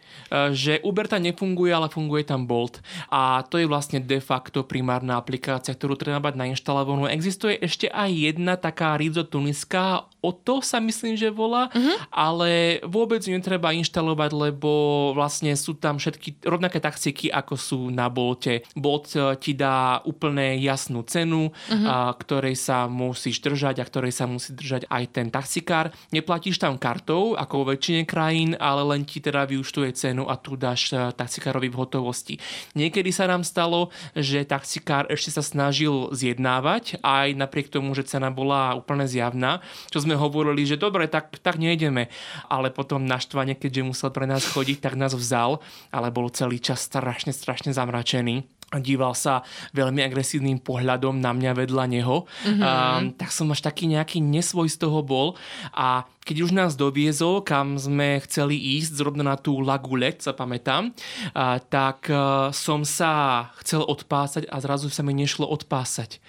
že Uber tam nefunguje, ale funguje tam Bolt. A to je vlastne de facto primárna aplikácia, ktorú treba mať nainštalovanú. Existuje ešte aj jedna taká Rizo Tuniska, o to sa myslím, že volá, uh-huh. ale vôbec ju netreba inštalovať, lebo vlastne sú tam všetky rovnaké taxíky, ako sú na Bolte. Bolt e, ti dá úplne jasnú cenu, uh-huh. a, ktorej sa musíš držať a ktorej sa musí držať aj ten taxikár. Neplatíš tam kartou, ako vo väčšine krajín, ale len ti teda vyuštuje cenu a tu dáš e, taxikárovi v hotovosti. Niekedy sa nám stalo, že taxikár ešte sa snažil zjednávať, aj napriek tomu, že cena bola úplne zjavná, čo sme sme hovorili, že dobre, tak, tak nejdeme. Ale potom naštvanie, keďže musel pre nás chodiť, tak nás vzal, ale bol celý čas strašne, strašne zamračený díval sa veľmi agresívnym pohľadom na mňa vedľa neho, mm-hmm. um, tak som až taký nejaký nesvoj z toho bol a keď už nás doviezol, kam sme chceli ísť, zrovna na tú Lagulet, sa pamätám, a, tak a, som sa chcel odpásať a zrazu sa mi nešlo odpásať.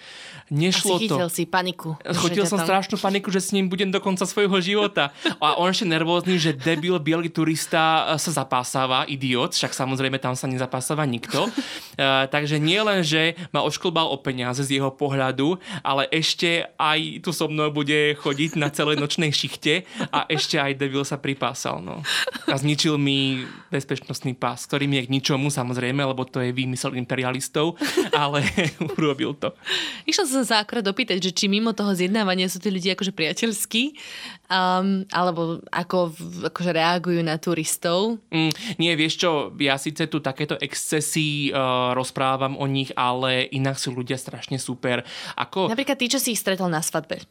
Nešlo Asi chytil to. si paniku. Chytil som tam... strašnú paniku, že s ním budem do konca svojho života. A on ešte nervózny, že debil, biely turista sa zapásáva, idiot, však samozrejme tam sa nezapásáva nikto. Uh, takže nie len, že ma ošklbal o peniaze z jeho pohľadu, ale ešte aj tu so mnou bude chodiť na celej nočnej šichte a ešte aj debil sa pripásal. No. A zničil mi bezpečnostný pás, ktorý mi je k ničomu, samozrejme, lebo to je výmysel imperialistov, ale urobil to. Išla som sa akorát opýtať, že či mimo toho zjednávania sú tí ľudia akože priateľskí, um, alebo ako akože reagujú na turistov. Mm, nie, vieš čo, ja síce tu takéto excesy uh, rozprávam o nich, ale inak sú ľudia strašne super. Ako... Napríklad tí, čo si ich stretol na svadbe.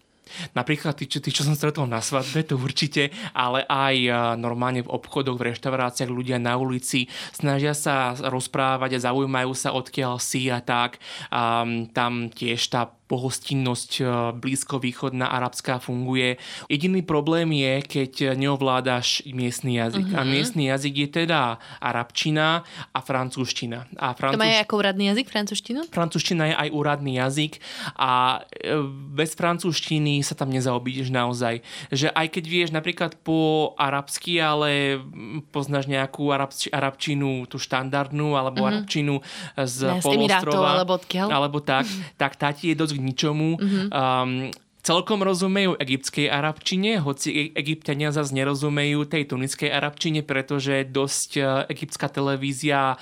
Napríklad tí, čo, tí, čo som stretol na svadbe, to určite, ale aj normálne v obchodoch, v reštauráciách, ľudia na ulici snažia sa rozprávať a zaujímajú sa odkiaľ si a tak. Um, tam tiež tá pohostinnosť e, blízkovýchodná arabská funguje. Jediný problém je, keď neovládaš miestny jazyk. Uh-huh. A mhm. miestny jazyk je teda arabčina a francúzština. A francúz... To má aj ako úradný jazyk, francúzština? Francúzština je aj úradný jazyk a e, bez francúzštiny sa tam nezaobídeš naozaj. Že aj keď vieš napríklad po arabsky, ale poznáš nejakú arabč- arabčinu, tú štandardnú, alebo uh-huh. arabčinu z ja, polostrova. Alebo, alebo tak, tak tá ti je dosť ničomu. Mm-hmm. Um, celkom rozumejú egyptskej arabčine, hoci e- egyptiania zase nerozumejú tej tuniskej arabčine, pretože dosť e, egyptská televízia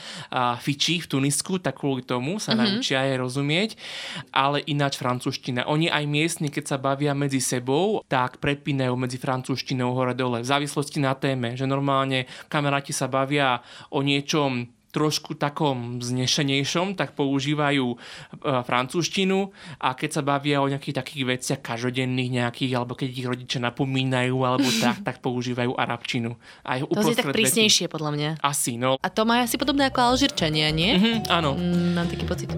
fičí v Tunisku, tak kvôli tomu sa mm-hmm. naučia aj rozumieť, ale ináč francúzština. Oni aj miestni, keď sa bavia medzi sebou, tak prepínajú medzi francúzštinou hore-dole, v závislosti na téme, že normálne kamaráti sa bavia o niečom trošku takom znešenejšom, tak používajú e, francúzštinu a keď sa bavia o nejakých takých veciach každodenných nejakých, alebo keď ich rodičia napomínajú, alebo tak, tak používajú arabčinu. Aj to je tak prísnejšie, vety. podľa mňa. Asi, no. A to má asi podobné ako Alžirčania, nie? Mm-hmm, áno. Mm, mám taký pocit.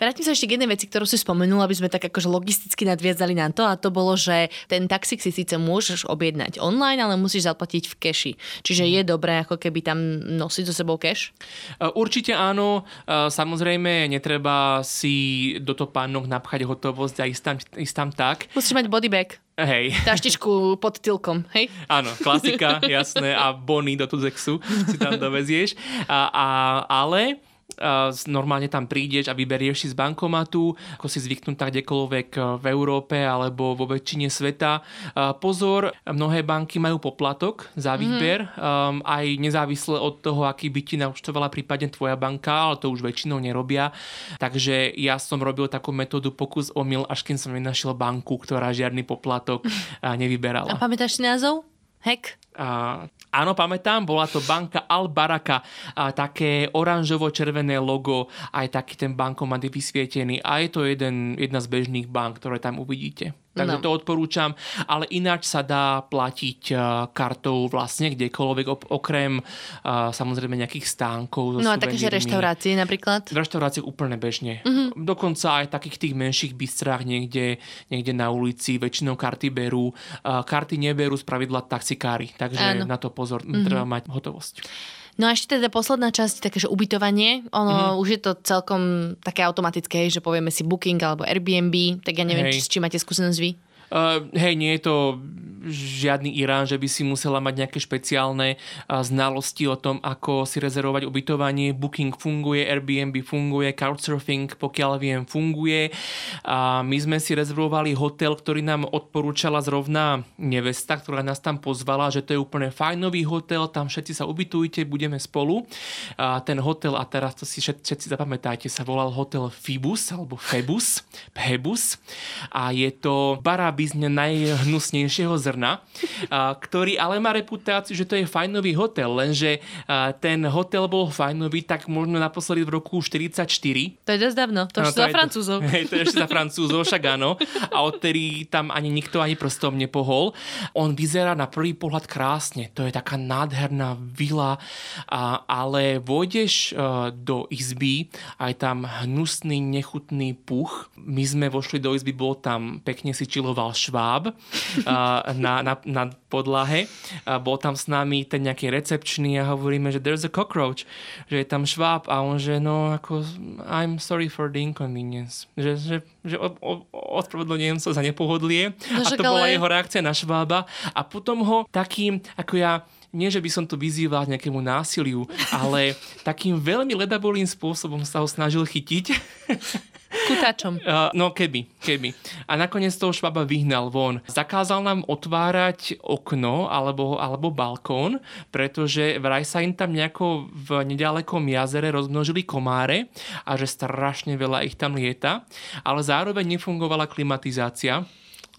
Vrátim sa ešte k jednej veci, ktorú si spomenul, aby sme tak akože logisticky nadviazali na to a to bolo, že ten taxík si síce môžeš objednať online, ale musíš zaplatiť v keši. Čiže je dobré ako keby tam nosiť so sebou cash? E, určite áno. E, samozrejme netreba si do toho pánok napchať hotovosť a ísť tam, ísť tam tak. Musíš mať bodybag. Hej. Taštičku pod tylkom, hej? Áno, klasika, jasné. A bony do Tuzexu si tam dovezieš. A, a, ale normálne tam prídeš a vyberieš si z bankomatu, ako si zvyknúť tak kdekoľvek e, v Európe alebo vo väčšine sveta. Pozor, mnohé banky majú poplatok za mhm. výber, mm-hmm. aj nezávisle od toho, aký by ti naučtovala prípadne tvoja banka, ale to už väčšinou nerobia. Takže ja som robil takú metódu pokus omyl, až kým som nenašiel banku, ktorá žiadny poplatok nevyberala. A pamätáš si názov? Hek? A, áno, pamätám, bola to banka Al-Baraka, a také oranžovo-červené logo, aj taký ten bankomat je vysvietený a je to jeden, jedna z bežných bank, ktoré tam uvidíte. Takže no. to odporúčam, ale ináč sa dá platiť kartou vlastne kdekoľvek, okrem samozrejme nejakých stánkov. No a takéže reštaurácie napríklad? V reštauráciách úplne bežne. Uh-huh. Dokonca aj takých tých menších bystrách niekde, niekde na ulici väčšinou karty berú. Karty neberú z pravidla taxikári, takže Áno. na to pozor, uh-huh. treba mať hotovosť. No a ešte teda posledná časť, takéže ubytovanie. Ono mm. už je to celkom také automatické, že povieme si Booking alebo Airbnb, tak ja neviem, či, či máte skúsenosť vy. Uh, hej, nie je to žiadny Irán, že by si musela mať nejaké špeciálne uh, znalosti o tom, ako si rezervovať ubytovanie. Booking funguje, Airbnb funguje, Couchsurfing, pokiaľ viem, funguje. A my sme si rezervovali hotel, ktorý nám odporúčala zrovna nevesta, ktorá nás tam pozvala, že to je úplne fajnový hotel, tam všetci sa ubytujte, budeme spolu. A ten hotel, a teraz to si všetci, všetci zapamätajte, sa volal hotel Fibus alebo Febus, Pebus a je to barab z najhnusnejšieho zrna, ktorý ale má reputáciu, že to je fajnový hotel, lenže ten hotel bol fajnový tak možno naposledy v roku 44. To je dosť dávno, to no, za Francúzov. Hej, to je ešte za Francúzov, však áno. A odtedy tam ani nikto ani prstom nepohol. On vyzerá na prvý pohľad krásne. To je taká nádherná vila, ale vôjdeš do izby a je tam hnusný, nechutný puch. My sme vošli do izby, bol tam pekne si čiloval šváb na, na, na podlahe. Bol tam s nami ten nejaký recepčný a hovoríme, že there's a cockroach, že je tam šváb a on, že no ako I'm sorry for the inconvenience. Že, že, že ospravedlňujem sa za nepohodlie. No, a to ale... bola jeho reakcia na švába. A potom ho takým, ako ja nie, že by som to vyzýval k nejakému násiliu, ale takým veľmi ledabolým spôsobom sa ho snažil chytiť. Kutáčom. Uh, no keby, keby. A nakoniec toho švaba vyhnal von. Zakázal nám otvárať okno alebo, alebo balkón, pretože vraj sa im tam nejako v nedalekom jazere rozmnožili komáre a že strašne veľa ich tam lieta, ale zároveň nefungovala klimatizácia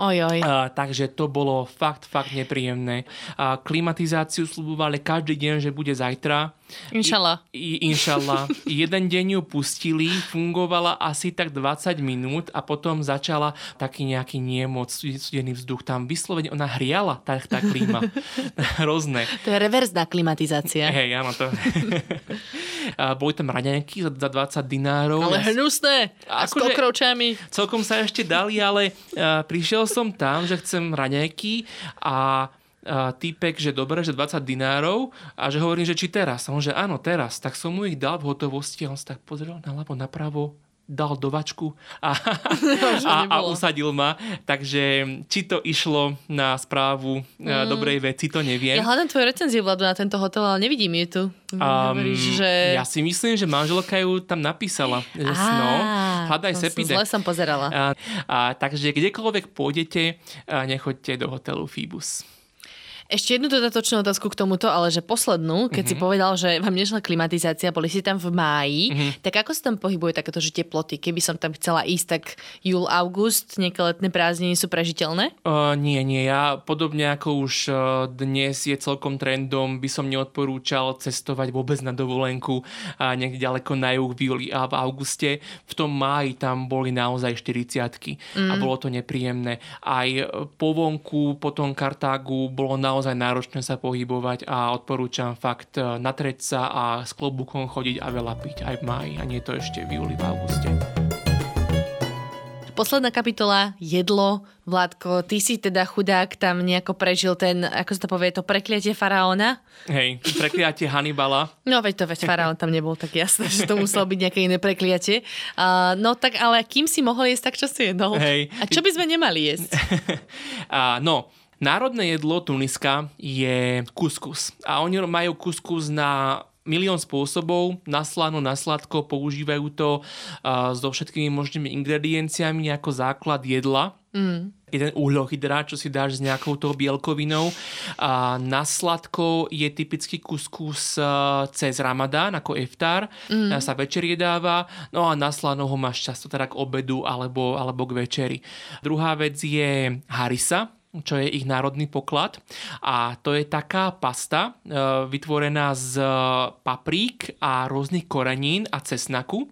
Ojoj. Uh, takže to bolo fakt, fakt nepríjemné. Uh, klimatizáciu slubovali každý deň, že bude zajtra. Inšala. I, inšala. Jeden deň ju pustili, fungovala asi tak 20 minút a potom začala taký nejaký niemoc, studený vzduch. Tam vyslovene ona hriala, tá, tá klíma. Hrozné. To je reverzná klimatizácia. Hej, áno to. Boli tam raňajky za 20 dinárov. Ale hnusné. A s akože kokročami. Celkom sa ešte dali, ale prišiel som tam, že chcem raňajky a týpek, že dobre, že 20 dinárov a že hovorím, že či teraz. A on, že áno, teraz. Tak som mu ich dal v hotovosti a on sa tak pozrel na ľavo, napravo dal do vačku a, a, a usadil ma. Takže či to išlo na správu e, mm. dobrej veci, to neviem. Ja hľadám tvoje recenzie Vladu na tento hotel, ale nevidím je tu. Um, Hovoríš, že... Ja si myslím, že manželka ju tam napísala. Že no, hľadaj sepide. Zle som pozerala. A, a, takže kdekoľvek pôjdete, nechoďte do hotelu Phoebus. Ešte jednu dodatočnú otázku k tomuto, ale že poslednú, keď mm-hmm. si mhm. povedal, že vám nešla klimatizácia, boli si tam v máji, mm-hmm. tak ako sa tam pohybuje takéto, že teploty? Keby som tam chcela ísť, tak júl, august, nejaké letné prázdniny sú prežiteľné? Uh, nie, nie. Ja podobne ako už uh, dnes je celkom trendom, by som neodporúčal cestovať vôbec na dovolenku uh, niekde ďaleko na juh v júli a v auguste. V tom máji tam boli naozaj 40 mm. a bolo to nepríjemné. Aj po vonku, po tom Kartágu bolo naozaj naozaj náročné sa pohybovať a odporúčam fakt e, natreť sa a s klobukom chodiť a veľa piť aj v máji a nie to ešte v júli, v auguste. Posledná kapitola, jedlo. Vládko, ty si teda chudák tam nejako prežil ten, ako sa to povie, to prekliatie faraóna? Hej, prekliatie Hannibala. No veď to, veď faraón tam nebol tak jasné, že to muselo byť nejaké iné prekliatie. Uh, no tak ale kým si mohol jesť, tak čo si jedol? Hej. A čo by sme nemali jesť? uh, no, Národné jedlo Tuniska je kuskus. A oni majú kuskus na milión spôsobov, na slano, na sladko, používajú to uh, so všetkými možnými ingredienciami ako základ jedla. Mm. Jeden uhlohydrát, čo si dáš s nejakou tou bielkovinou. A na sladko je typický kuskus uh, cez ramadán, ako iftar. Mm. sa večer jedáva. No a na slano ho máš často teda k obedu alebo, alebo k večeri. Druhá vec je harisa, čo je ich národný poklad. A to je taká pasta e, vytvorená z paprík a rôznych korenín a cesnaku.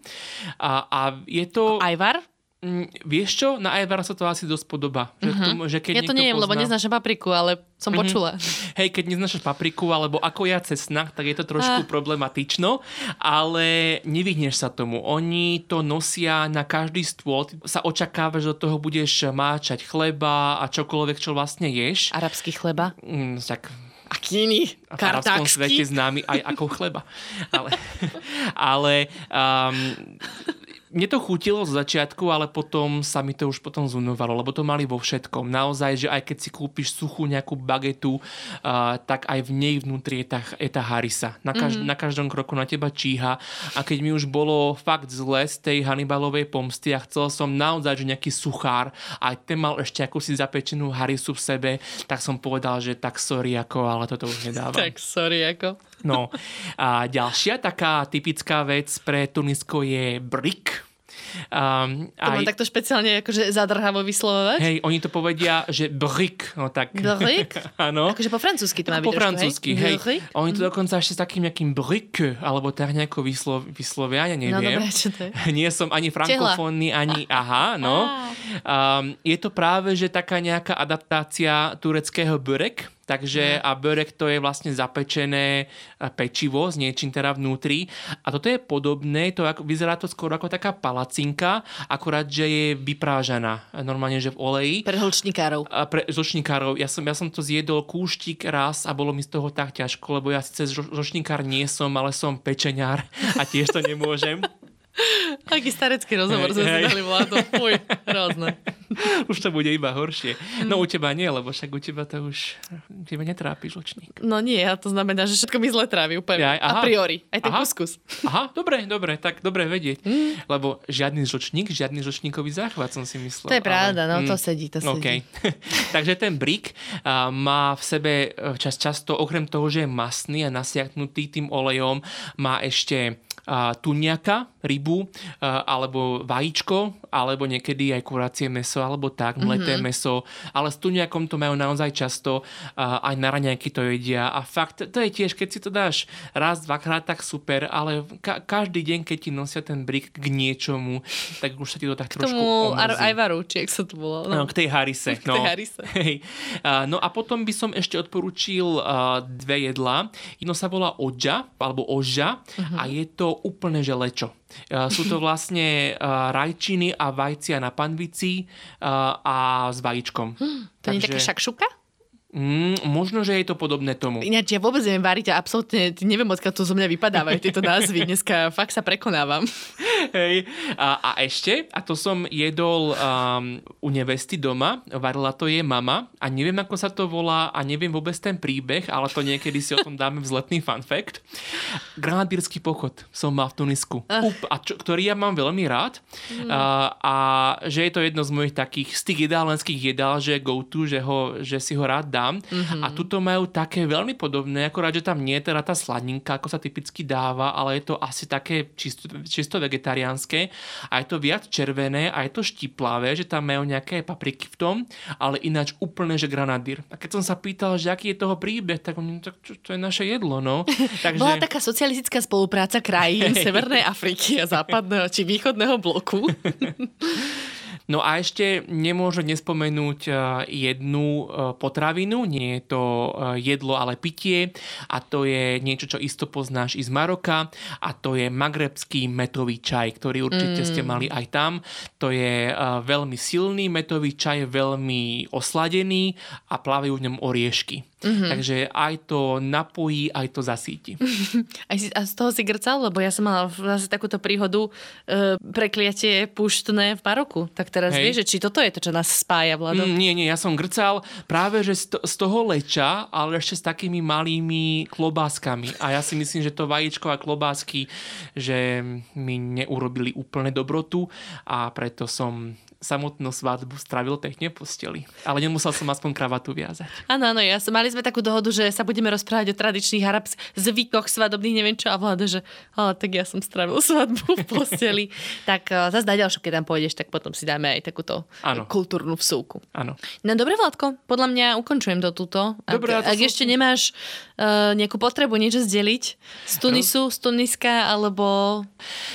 A, a je to... Ajvar? Mm, vieš čo, na Ajvara sa to asi dosť podobá. Že uh-huh. tomu, že keď ja to neviem, pozná... lebo neznášam papriku, ale som uh-huh. počula. Hej, keď neznášaš papriku, alebo ako ja cesnak, tak je to trošku uh. problematično, ale nevyhneš sa tomu. Oni to nosia na každý stôl. Sa očakáva, že do toho budeš máčať chleba a čokoľvek, čo vlastne ješ. Arabský chleba? Mm, tak Aký iný? V arabskom svete známy aj ako chleba. Ale, ale um, mne to chutilo z začiatku, ale potom sa mi to už potom zunovalo, lebo to mali vo všetkom. Naozaj, že aj keď si kúpiš suchú nejakú bagetu, uh, tak aj v nej vnútri je tá, je tá harisa. Na, kaž- mm-hmm. na každom kroku na teba číha. A keď mi už bolo fakt zle z tej Hannibalovej pomsty a chcel som naozaj, že nejaký suchár a ten mal ešte ako si zapečenú harisu v sebe, tak som povedal, že tak sorry ako, ale toto už nedávam. tak sorry ako. No a ďalšia taká typická vec pre Tunisko je brick. Um, to aj, takto špeciálne akože zadrhavo vyslovovať? Hej, oni to povedia, že brik. No tak. Brik? Áno. Akože po francúzsky to má byť Po francúzsky, hej. hej. Oni to mhm. dokonca ešte s takým nejakým brik, alebo tak nejako vyslov, vyslovia, ja neviem. No dobré, čo to je? Nie som ani frankofónny, ani... Aha, no. Um, je to práve, že taká nejaká adaptácia tureckého burek, Takže mhm. a börek to je vlastne zapečené pečivo s niečím teda vnútri. A toto je podobné, to ako, vyzerá to skôr ako taká palacinka, akurát, že je vyprážaná normálne, že v oleji. Pre hlčníkárov. A pre žlčníkárov. Ja som, ja som to zjedol kúštik raz a bolo mi z toho tak ťažko, lebo ja síce žlčníkár nie som, ale som pečeňár a tiež to nemôžem. Aký starecký rozhovor sme si dali vládu. Fuj, hrozné. Už to bude iba horšie. No u teba nie, lebo však u teba to už teba netrápi žlčník. No nie, a to znamená, že všetko mi zle trávi úplne. Ja, aha. A priori. Aj ten aha. kuskus. Aha, dobre, dobre, tak dobre vedieť. Mm. Lebo žiadny žlčník, žiadny žlčníkový záchvat som si myslel. To je pravda, ale... no to mm, sedí, to sedí. Okay. Takže ten brik má v sebe e, čas, často, okrem toho, že je masný a nasiaknutý tým olejom, má ešte tuniaka, rybu, alebo vajíčko, alebo niekedy aj kuracie meso, alebo tak, mleté mm-hmm. meso. Ale s tuniakom to majú naozaj často, aj na raňajky to jedia. A fakt, to je tiež, keď si to dáš raz, dvakrát, tak super, ale ka- každý deň, keď ti nosia ten brik k niečomu, tak už sa ti to tak trošku tomu ajvaru, či jak sa to bolo. No. no. k tej harise. K tej no. harise. Hej. No a potom by som ešte odporúčil dve jedlá. Jedno sa volá odža, alebo oža uh-huh. a je to úplne že lečo. Sú to vlastne rajčiny a vajcia na panvici a s vajíčkom. Hm, to Takže... nie je také šakšuka? Mm, možno, že je to podobné tomu. Ináč ja vôbec neviem variť a absolútne neviem, odkiaľ to zo mňa vypadávajú tieto názvy. Dneska fakt sa prekonávam. Hej. A, a ešte, a to som jedol um, u nevesty doma, varila to je mama a neviem, ako sa to volá a neviem vôbec ten príbeh, ale to niekedy si o tom dáme vzletný fun fact. Granadírsky pochod som mal v Tunisku, uh. a čo, ktorý ja mám veľmi rád mm. a, a že je to jedno z mojich takých z tých jedálenských jedál, že go to, že, ho, že si ho rád dám dám. Mm-hmm. A tuto majú také veľmi podobné, akorát, že tam nie je teda tá sladinka, ako sa typicky dáva, ale je to asi také čisto, čisto vegetariánske a je to viac červené a je to štiplavé, že tam majú nejaké papriky v tom, ale ináč úplne, že granadír. A keď som sa pýtal, že aký je toho príbeh, tak oni, tak čo, to je naše jedlo, no. Takže... Bola taká socialistická spolupráca krajín Severnej Afriky a západného či východného bloku. No a ešte nemôžem nespomenúť e, jednu e, potravinu, nie je to e, jedlo, ale pitie a to je niečo, čo isto poznáš i z Maroka a to je magrebský metový čaj, ktorý určite mm. ste mali aj tam. To je veľmi silný metový čaj, veľmi osladený a plávajú v ňom oriešky. Mm-hmm. Takže aj to napojí, aj to zasíti. a, si, a z toho si grcal? Lebo ja som mala zase takúto príhodu e, prekliatie puštné v Maroku. Tak teraz Hej. vieš, že či toto je to, čo nás spája, Vlado? Mm, nie, nie, ja som grcal práve že z, to, z toho leča, ale ešte s takými malými klobáskami. A ja si myslím, že to vajíčko a klobásky, že mi neurobili úplne dobrotu a preto som samotnú svadbu strávil pekne v posteli. Ale nemusel som aspoň kravatu viazať. Áno, áno, ja som, mali sme takú dohodu, že sa budeme rozprávať o tradičných arabských zvykoch svadobných, neviem čo, a vláda, že ale tak ja som strávil svadbu v posteli. tak uh, zase na ďalšie, keď tam pôjdeš, tak potom si dáme aj takúto ano. kultúrnu vsúku. Áno. No dobre, Vládko, podľa mňa ukončujem to túto. Dobre, ak, ak ešte nemáš uh, nejakú potrebu niečo zdeliť z Tunisu, no. z Tuniska, alebo...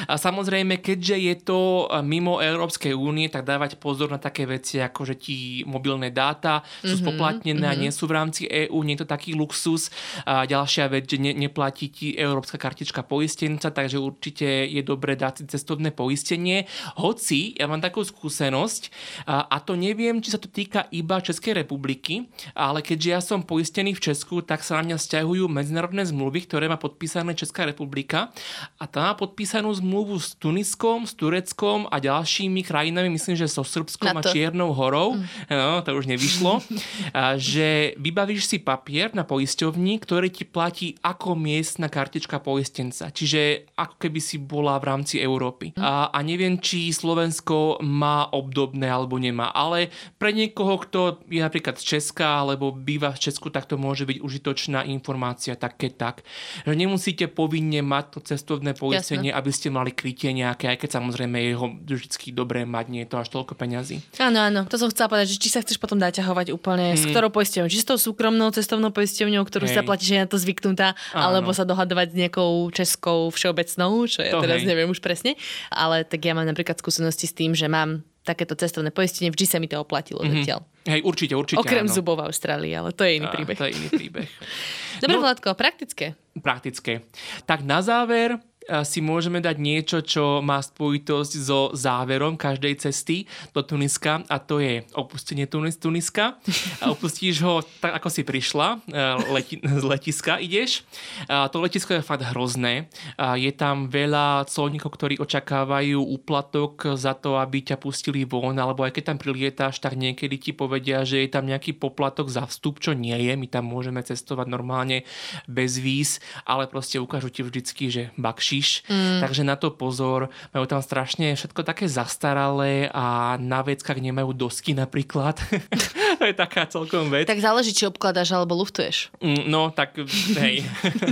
A samozrejme, keďže je to mimo Európskej únie, tak dávať pozor na také veci, ako že ti mobilné dáta sú mm-hmm, spoplatnené mm-hmm. a nie sú v rámci EÚ, nie je to taký luxus. A ďalšia vec, že ne, neplatí ti európska kartička poistenca, takže určite je dobré dať si cestovné poistenie. Hoci, ja mám takú skúsenosť, a, a to neviem, či sa to týka iba Českej republiky, ale keďže ja som poistený v Česku, tak sa na mňa stiahujú medzinárodné zmluvy, ktoré má podpísané Česká republika a tá má podpísanú zmluvu s Tuniskom, s Tureckom a ďalšími krajinami, myslím, že že so Srbskom a Čiernou horou, mm. no, to už nevyšlo, a, že vybavíš si papier na poisťovni, ktorý ti platí ako miestna kartička poistenca. Čiže ako keby si bola v rámci Európy. Mm. A, a neviem, či Slovensko má obdobné alebo nemá, ale pre niekoho, kto je napríklad z Česka alebo býva v Česku, tak to môže byť užitočná informácia, tak keď tak. Že nemusíte povinne mať to cestovné poistenie, Jasne. aby ste mali krytie nejaké, aj keď samozrejme je ho vždy dobré mať, nie je to až toľko peňazí. Áno, áno, to som chcela povedať, že či sa chceš potom naťahovať úplne, mm. s ktorou poisťovňou, či s tou súkromnou cestovnou poisťovňou, ktorú hej. sa platí, že je na to zvyknutá, áno. alebo sa dohadovať s nejakou českou všeobecnou, čo ja to teraz hej. neviem už presne, ale tak ja mám napríklad skúsenosti s tým, že mám takéto cestovné poistenie, vždy sa mi to oplatilo mm-hmm. zatiaľ. Hej, určite, určite. Okrem áno. zubov v Austrálii, ale to je iný príbeh. A, to je iný príbeh. Dobre, no, Vladko, praktické. Praktické. Tak na záver si môžeme dať niečo, čo má spojitosť so záverom každej cesty do Tuniska a to je opustenie Tunis, Tuniska. Opustíš ho tak, ako si prišla, e, leti, z letiska ideš. A to letisko je fakt hrozné. A je tam veľa colníkov, ktorí očakávajú úplatok za to, aby ťa pustili von, alebo aj keď tam prilietáš, tak niekedy ti povedia, že je tam nejaký poplatok za vstup, čo nie je. My tam môžeme cestovať normálne bez víz, ale proste ukážu ti vždycky, že bakši križ, mm. takže na to pozor. Majú tam strašne všetko také zastaralé a na veckách nemajú dosky napríklad. to je taká celkom vec. Tak záleží, či obkladáš alebo luftuješ. Mm, no, tak hej.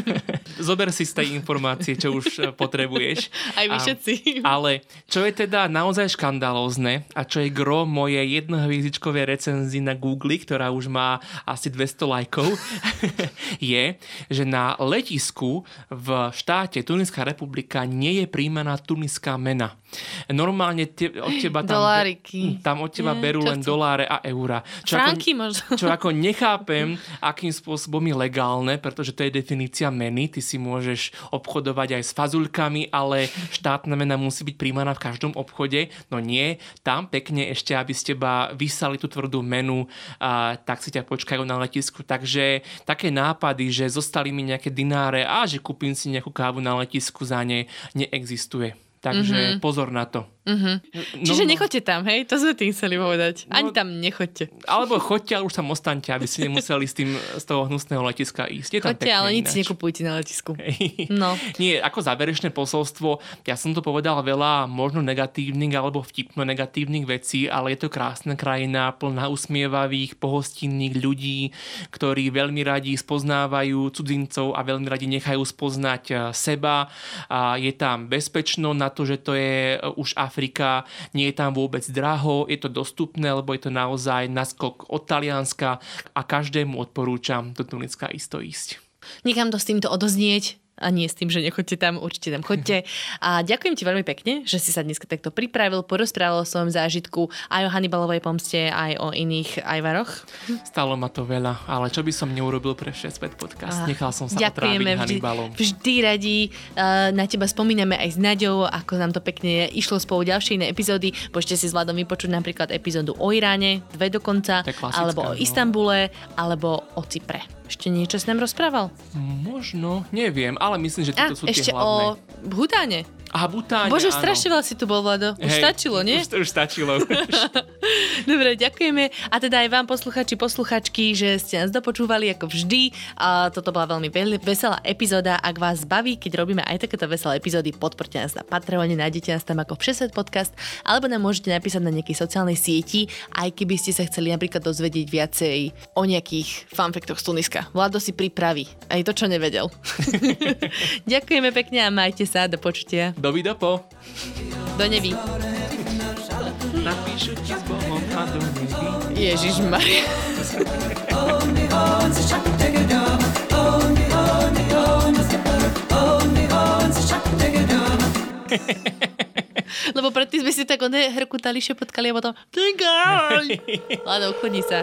Zober si z tej informácie, čo už eh, potrebuješ. Aj vy všetci. A, ale čo je teda naozaj škandalózne a čo je gro mojej jednohviezdičkovej recenzii na Google, ktorá už má asi 200 lajkov, je, že na letisku v štáte Tuniská republika nie je príjmaná tuniská mena. Normálne te, od teba tam, tam od teba Nie, berú len doláre a eura. Čo Franky ako, možno. Čo ako nechápem, akým spôsobom je legálne, pretože to je definícia meny. Ty si môžeš obchodovať aj s fazulkami, ale štátna mena musí byť príjmaná v každom obchode. No nie, tam pekne ešte, aby ste teba vysali tú tvrdú menu, a, tak si ťa počkajú na letisku. Takže také nápady, že zostali mi nejaké dináre a že kúpim si nejakú kávu na letisku za ne, neexistuje. Takže mm-hmm. pozor na to. Mm-hmm. No, Čiže no, nechoďte tam, hej? To sme tým chceli povedať. No, Ani tam nechoďte. Alebo choďte, ale už tam ostaňte, aby ste nemuseli s tým z toho hnusného letiska ísť. Je choďte, ale nič nekupujte na letisku. Hej. No. Nie, ako záverečné posolstvo, ja som to povedal veľa možno negatívnych alebo vtipno negatívnych vecí, ale je to krásna krajina, plná usmievavých, pohostinných ľudí, ktorí veľmi radi spoznávajú cudzincov a veľmi radi nechajú spoznať eh, seba. A je tam bezpečno na to, že to je eh, už Afrika, nie je tam vôbec draho, je to dostupné, lebo je to naozaj naskok od Talianska a každému odporúčam do Tunicka isto ísť. Niekam to s týmto odoznieť, a nie s tým, že nechoďte tam, určite tam chodte. A ďakujem ti veľmi pekne, že si sa dneska takto pripravil, porozprával o svojom zážitku aj o Hannibalovej pomste, aj o iných ajvaroch. Stalo ma to veľa, ale čo by som neurobil pre 6 podcast? Nechal som sa Ďakujeme, vždy, vždy radi uh, na teba spomíname aj s Naďou, ako nám to pekne išlo spolu ďalšie iné epizódy. Môžete si s Vladom vypočuť napríklad epizódu o Iráne, dve dokonca, alebo o no. Istambule, alebo o Cypre. Ešte niečo s nám rozprával? Možno, neviem, ale myslím, že toto sú ešte tie hlavné. o Bhutáne. A Butáne, Bože, áno. strašne veľa si tu bol, Vlado. Už Hej, stačilo, nie? Už, už stačilo. Dobre, ďakujeme. A teda aj vám, posluchači, posluchačky, že ste nás dopočúvali ako vždy. A toto bola veľmi veselá epizóda. Ak vás baví, keď robíme aj takéto veselé epizódy, podporte nás na Patreone, nájdete nás tam ako Všesvet podcast, alebo nám môžete napísať na nejakej sociálnej sieti, aj keby ste sa chceli napríklad dozvedieť viacej o nejakých fanfektoch z Tuniska. Vlado si pripraví aj to, čo nevedel. ďakujeme pekne a majte sa. Do počutia. Dovidopo. Do neví. Napíšu ti s Bohom a do neví. Ježiš Maria. Lebo predtým sme si tak one hrkutali, šepotkali a potom Lado, chodí sa.